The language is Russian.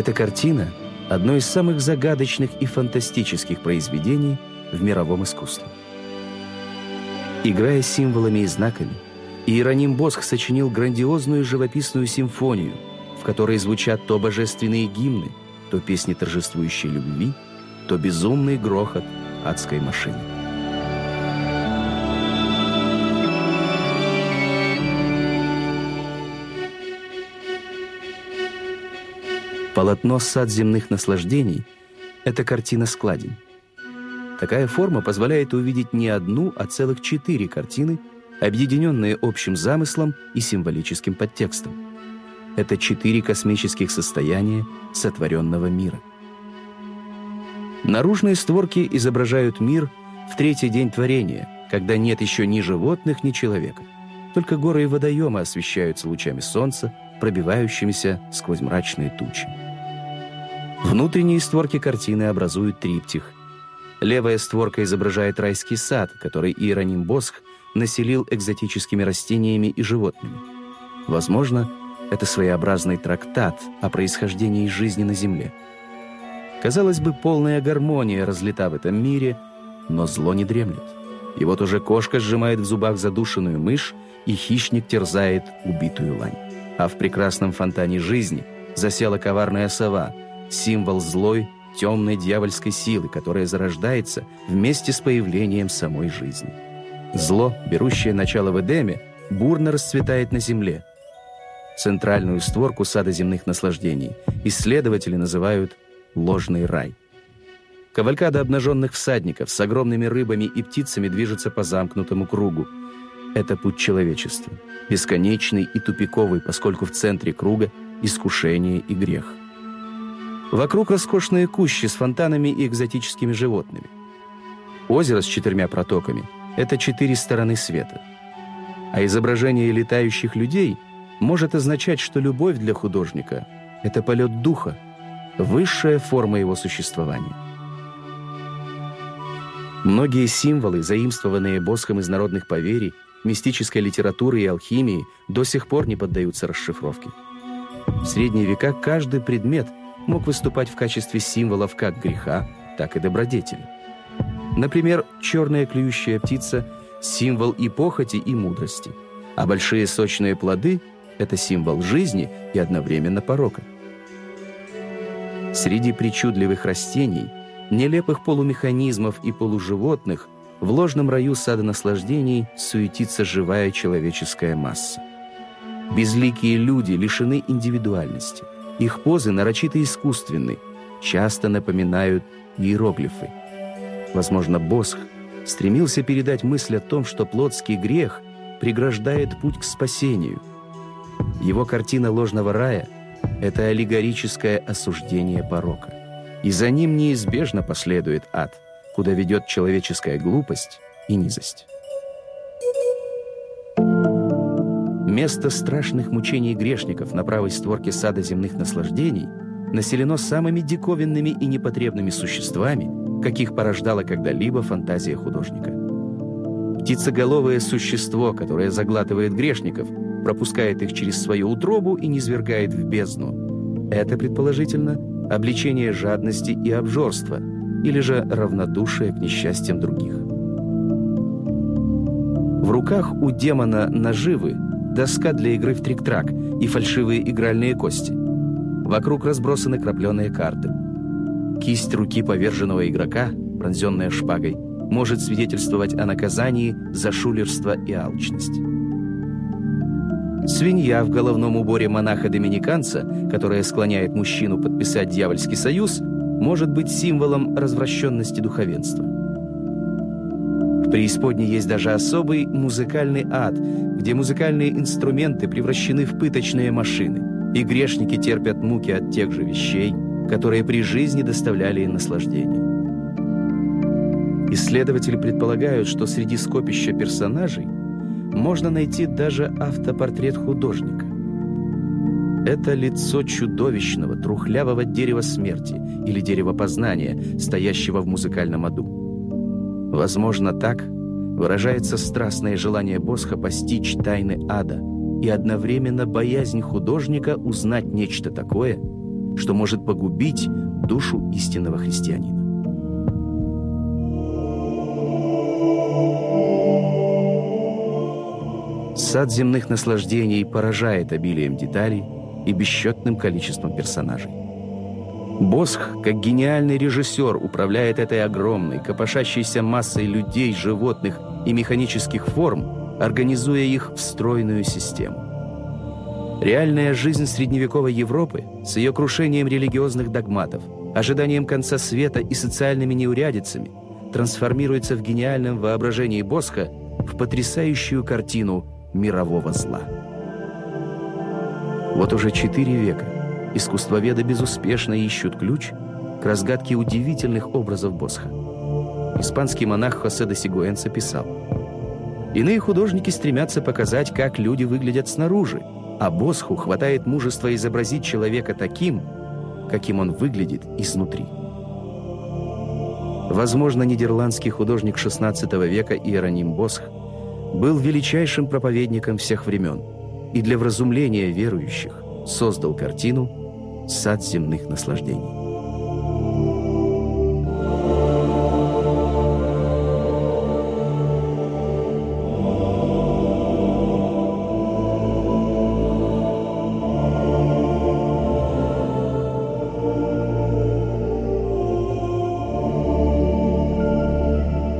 Эта картина – одно из самых загадочных и фантастических произведений в мировом искусстве. Играя символами и знаками, Иероним Босх сочинил грандиозную живописную симфонию, в которой звучат то божественные гимны, то песни торжествующей любви, то безумный грохот адской машины. Полотно «Сад земных наслаждений» — это картина-складень. Такая форма позволяет увидеть не одну, а целых четыре картины, объединенные общим замыслом и символическим подтекстом. Это четыре космических состояния сотворенного мира. Наружные створки изображают мир в третий день творения, когда нет еще ни животных, ни человека. Только горы и водоемы освещаются лучами солнца, пробивающимися сквозь мрачные тучи. Внутренние створки картины образуют триптих – Левая створка изображает райский сад, который Иероним Босх населил экзотическими растениями и животными. Возможно, это своеобразный трактат о происхождении жизни на Земле. Казалось бы, полная гармония разлита в этом мире, но зло не дремлет. И вот уже кошка сжимает в зубах задушенную мышь, и хищник терзает убитую лань. А в прекрасном фонтане жизни засела коварная сова, символ злой темной дьявольской силы, которая зарождается вместе с появлением самой жизни. Зло, берущее начало в Эдеме, бурно расцветает на земле. Центральную створку сада земных наслаждений исследователи называют «ложный рай». Кавалькада обнаженных всадников с огромными рыбами и птицами движется по замкнутому кругу. Это путь человечества, бесконечный и тупиковый, поскольку в центре круга – искушение и грех. Вокруг роскошные кущи с фонтанами и экзотическими животными. Озеро с четырьмя протоками – это четыре стороны света. А изображение летающих людей может означать, что любовь для художника – это полет духа, высшая форма его существования. Многие символы, заимствованные Босхом из народных поверий, мистической литературы и алхимии, до сих пор не поддаются расшифровке. В средние века каждый предмет – мог выступать в качестве символов как греха, так и добродетели. Например, черная клюющая птица – символ и похоти, и мудрости, а большие сочные плоды – это символ жизни и одновременно порока. Среди причудливых растений, нелепых полумеханизмов и полуживотных в ложном раю сада наслаждений суетится живая человеческая масса. Безликие люди лишены индивидуальности – их позы нарочито искусственны, часто напоминают иероглифы. Возможно, Босх стремился передать мысль о том, что плотский грех преграждает путь к спасению. Его картина ложного рая – это аллегорическое осуждение порока. И за ним неизбежно последует ад, куда ведет человеческая глупость и низость. Место страшных мучений грешников на правой створке сада земных наслаждений населено самыми диковинными и непотребными существами, каких порождала когда-либо фантазия художника. Птицеголовое существо, которое заглатывает грешников, пропускает их через свою утробу и низвергает в бездну. Это, предположительно, обличение жадности и обжорства, или же равнодушие к несчастьям других. В руках у демона наживы доска для игры в трик-трак и фальшивые игральные кости. Вокруг разбросаны крапленые карты. Кисть руки поверженного игрока, пронзенная шпагой, может свидетельствовать о наказании за шулерство и алчность. Свинья в головном уборе монаха-доминиканца, которая склоняет мужчину подписать дьявольский союз, может быть символом развращенности духовенства. В преисподней есть даже особый музыкальный ад, где музыкальные инструменты превращены в пыточные машины, и грешники терпят муки от тех же вещей, которые при жизни доставляли им наслаждение. Исследователи предполагают, что среди скопища персонажей можно найти даже автопортрет художника. Это лицо чудовищного, трухлявого дерева смерти или дерева познания, стоящего в музыкальном аду. Возможно, так выражается страстное желание Босха постичь тайны ада и одновременно боязнь художника узнать нечто такое, что может погубить душу истинного христианина. Сад земных наслаждений поражает обилием деталей и бесчетным количеством персонажей. Босх, как гениальный режиссер, управляет этой огромной, копошащейся массой людей, животных и механических форм, организуя их в стройную систему. Реальная жизнь средневековой Европы с ее крушением религиозных догматов, ожиданием конца света и социальными неурядицами трансформируется в гениальном воображении Босха в потрясающую картину мирового зла. Вот уже четыре века искусствоведы безуспешно ищут ключ к разгадке удивительных образов Босха. Испанский монах Хосе де Сигуэнса писал, «Иные художники стремятся показать, как люди выглядят снаружи, а Босху хватает мужества изобразить человека таким, каким он выглядит изнутри». Возможно, нидерландский художник XVI века Иероним Босх был величайшим проповедником всех времен и для вразумления верующих создал картину «Сад земных наслаждений».